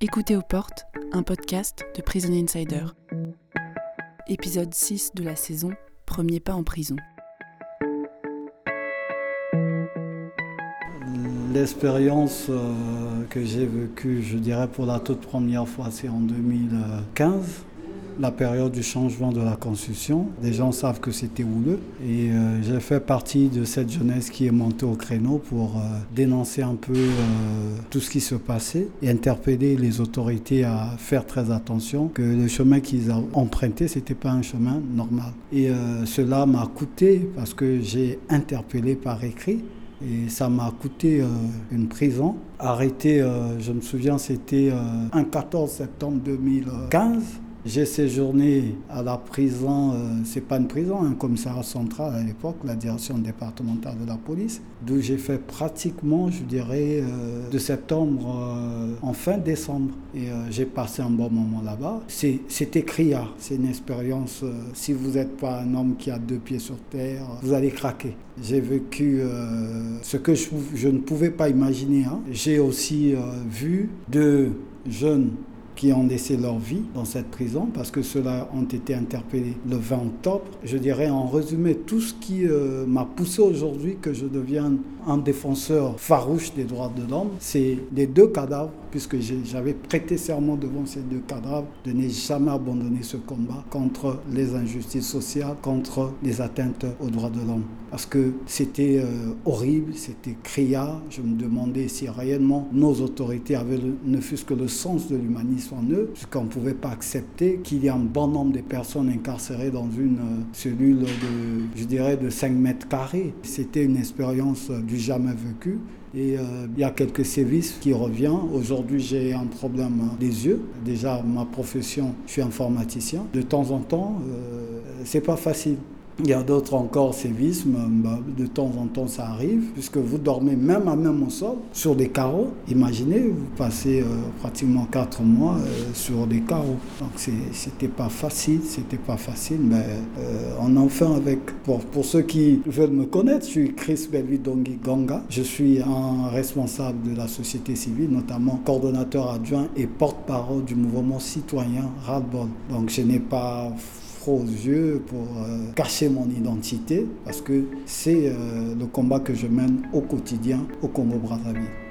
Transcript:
Écoutez aux portes, un podcast de Prison Insider. Épisode 6 de la saison, premier pas en prison. L'expérience euh, que j'ai vécue, je dirais pour la toute première fois, c'est en 2015 la période du changement de la Constitution. Les gens savent que c'était houleux. Et euh, j'ai fait partie de cette jeunesse qui est montée au créneau pour euh, dénoncer un peu euh, tout ce qui se passait et interpeller les autorités à faire très attention que le chemin qu'ils ont emprunté, c'était pas un chemin normal. Et cela m'a coûté parce que j'ai interpellé par écrit et ça m'a coûté une prison. Arrêté, je me souviens, c'était un 14 septembre 2015. J'ai séjourné à la prison, euh, c'est pas une prison, un commissariat central à l'époque, la direction départementale de la police, d'où j'ai fait pratiquement, je dirais, euh, de septembre euh, en fin décembre. Et j'ai passé un bon moment là-bas. C'était criard, c'est une expérience. si vous n'êtes pas un homme qui a deux pieds sur terre, vous allez craquer. J'ai vécu ce que je, ne pouvais pas imaginer. Hein. J'ai aussi vu deux jeunes qui ont laissé leur vie dans cette prison parce que ceux-là ont été interpellés le 20 octobre. Je dirais en résumé tout ce qui euh, m'a poussé aujourd'hui que je devienne un défenseur farouche des droits de l'homme, c'est les deux cadavres, puisque j'avais prêté serment devant ces deux cadavres de ne jamais abandonner ce combat contre les injustices sociales, contre les atteintes aux droits de l'homme. Parce que c'était euh, horrible, c'était criard. Je me demandais si réellement nos autorités avaient ne fût-ce que le sens de l'humanisme eux, puisqu'on ne pouvait pas accepter qu'il y ait un bon nombre de personnes incarcérées dans une euh, cellule de, je dirais, de 5 mètres carrés. C'était une expérience euh, du jamais vécu. Et euh, il y a quelques sévices qui reviennent. Aujourd'hui, j'ai un problème des yeux. Déjà, ma profession, je suis informaticien. De temps en temps, euh, c'est pas facile. Il y a d'autres encore sévismes, bah, de temps en temps ça arrive, puisque vous dormez même à même au sol, sur des carreaux. Imaginez, vous passez euh, pratiquement quatre mois euh, sur des carreaux. Donc c'était pas facile, c'était pas facile, mais euh, on en fait avec. Pour, ceux qui veulent me connaître, je suis Chris Belvidongi Ganga. Je suis un responsable de la société civile, notamment coordonnateur adjoint et porte-parole du mouvement citoyen Radbol. Donc je n'ai pas aux yeux pour euh, cacher mon identité parce que c'est euh, le combat que je mène au quotidien au Congo-Brazzaville.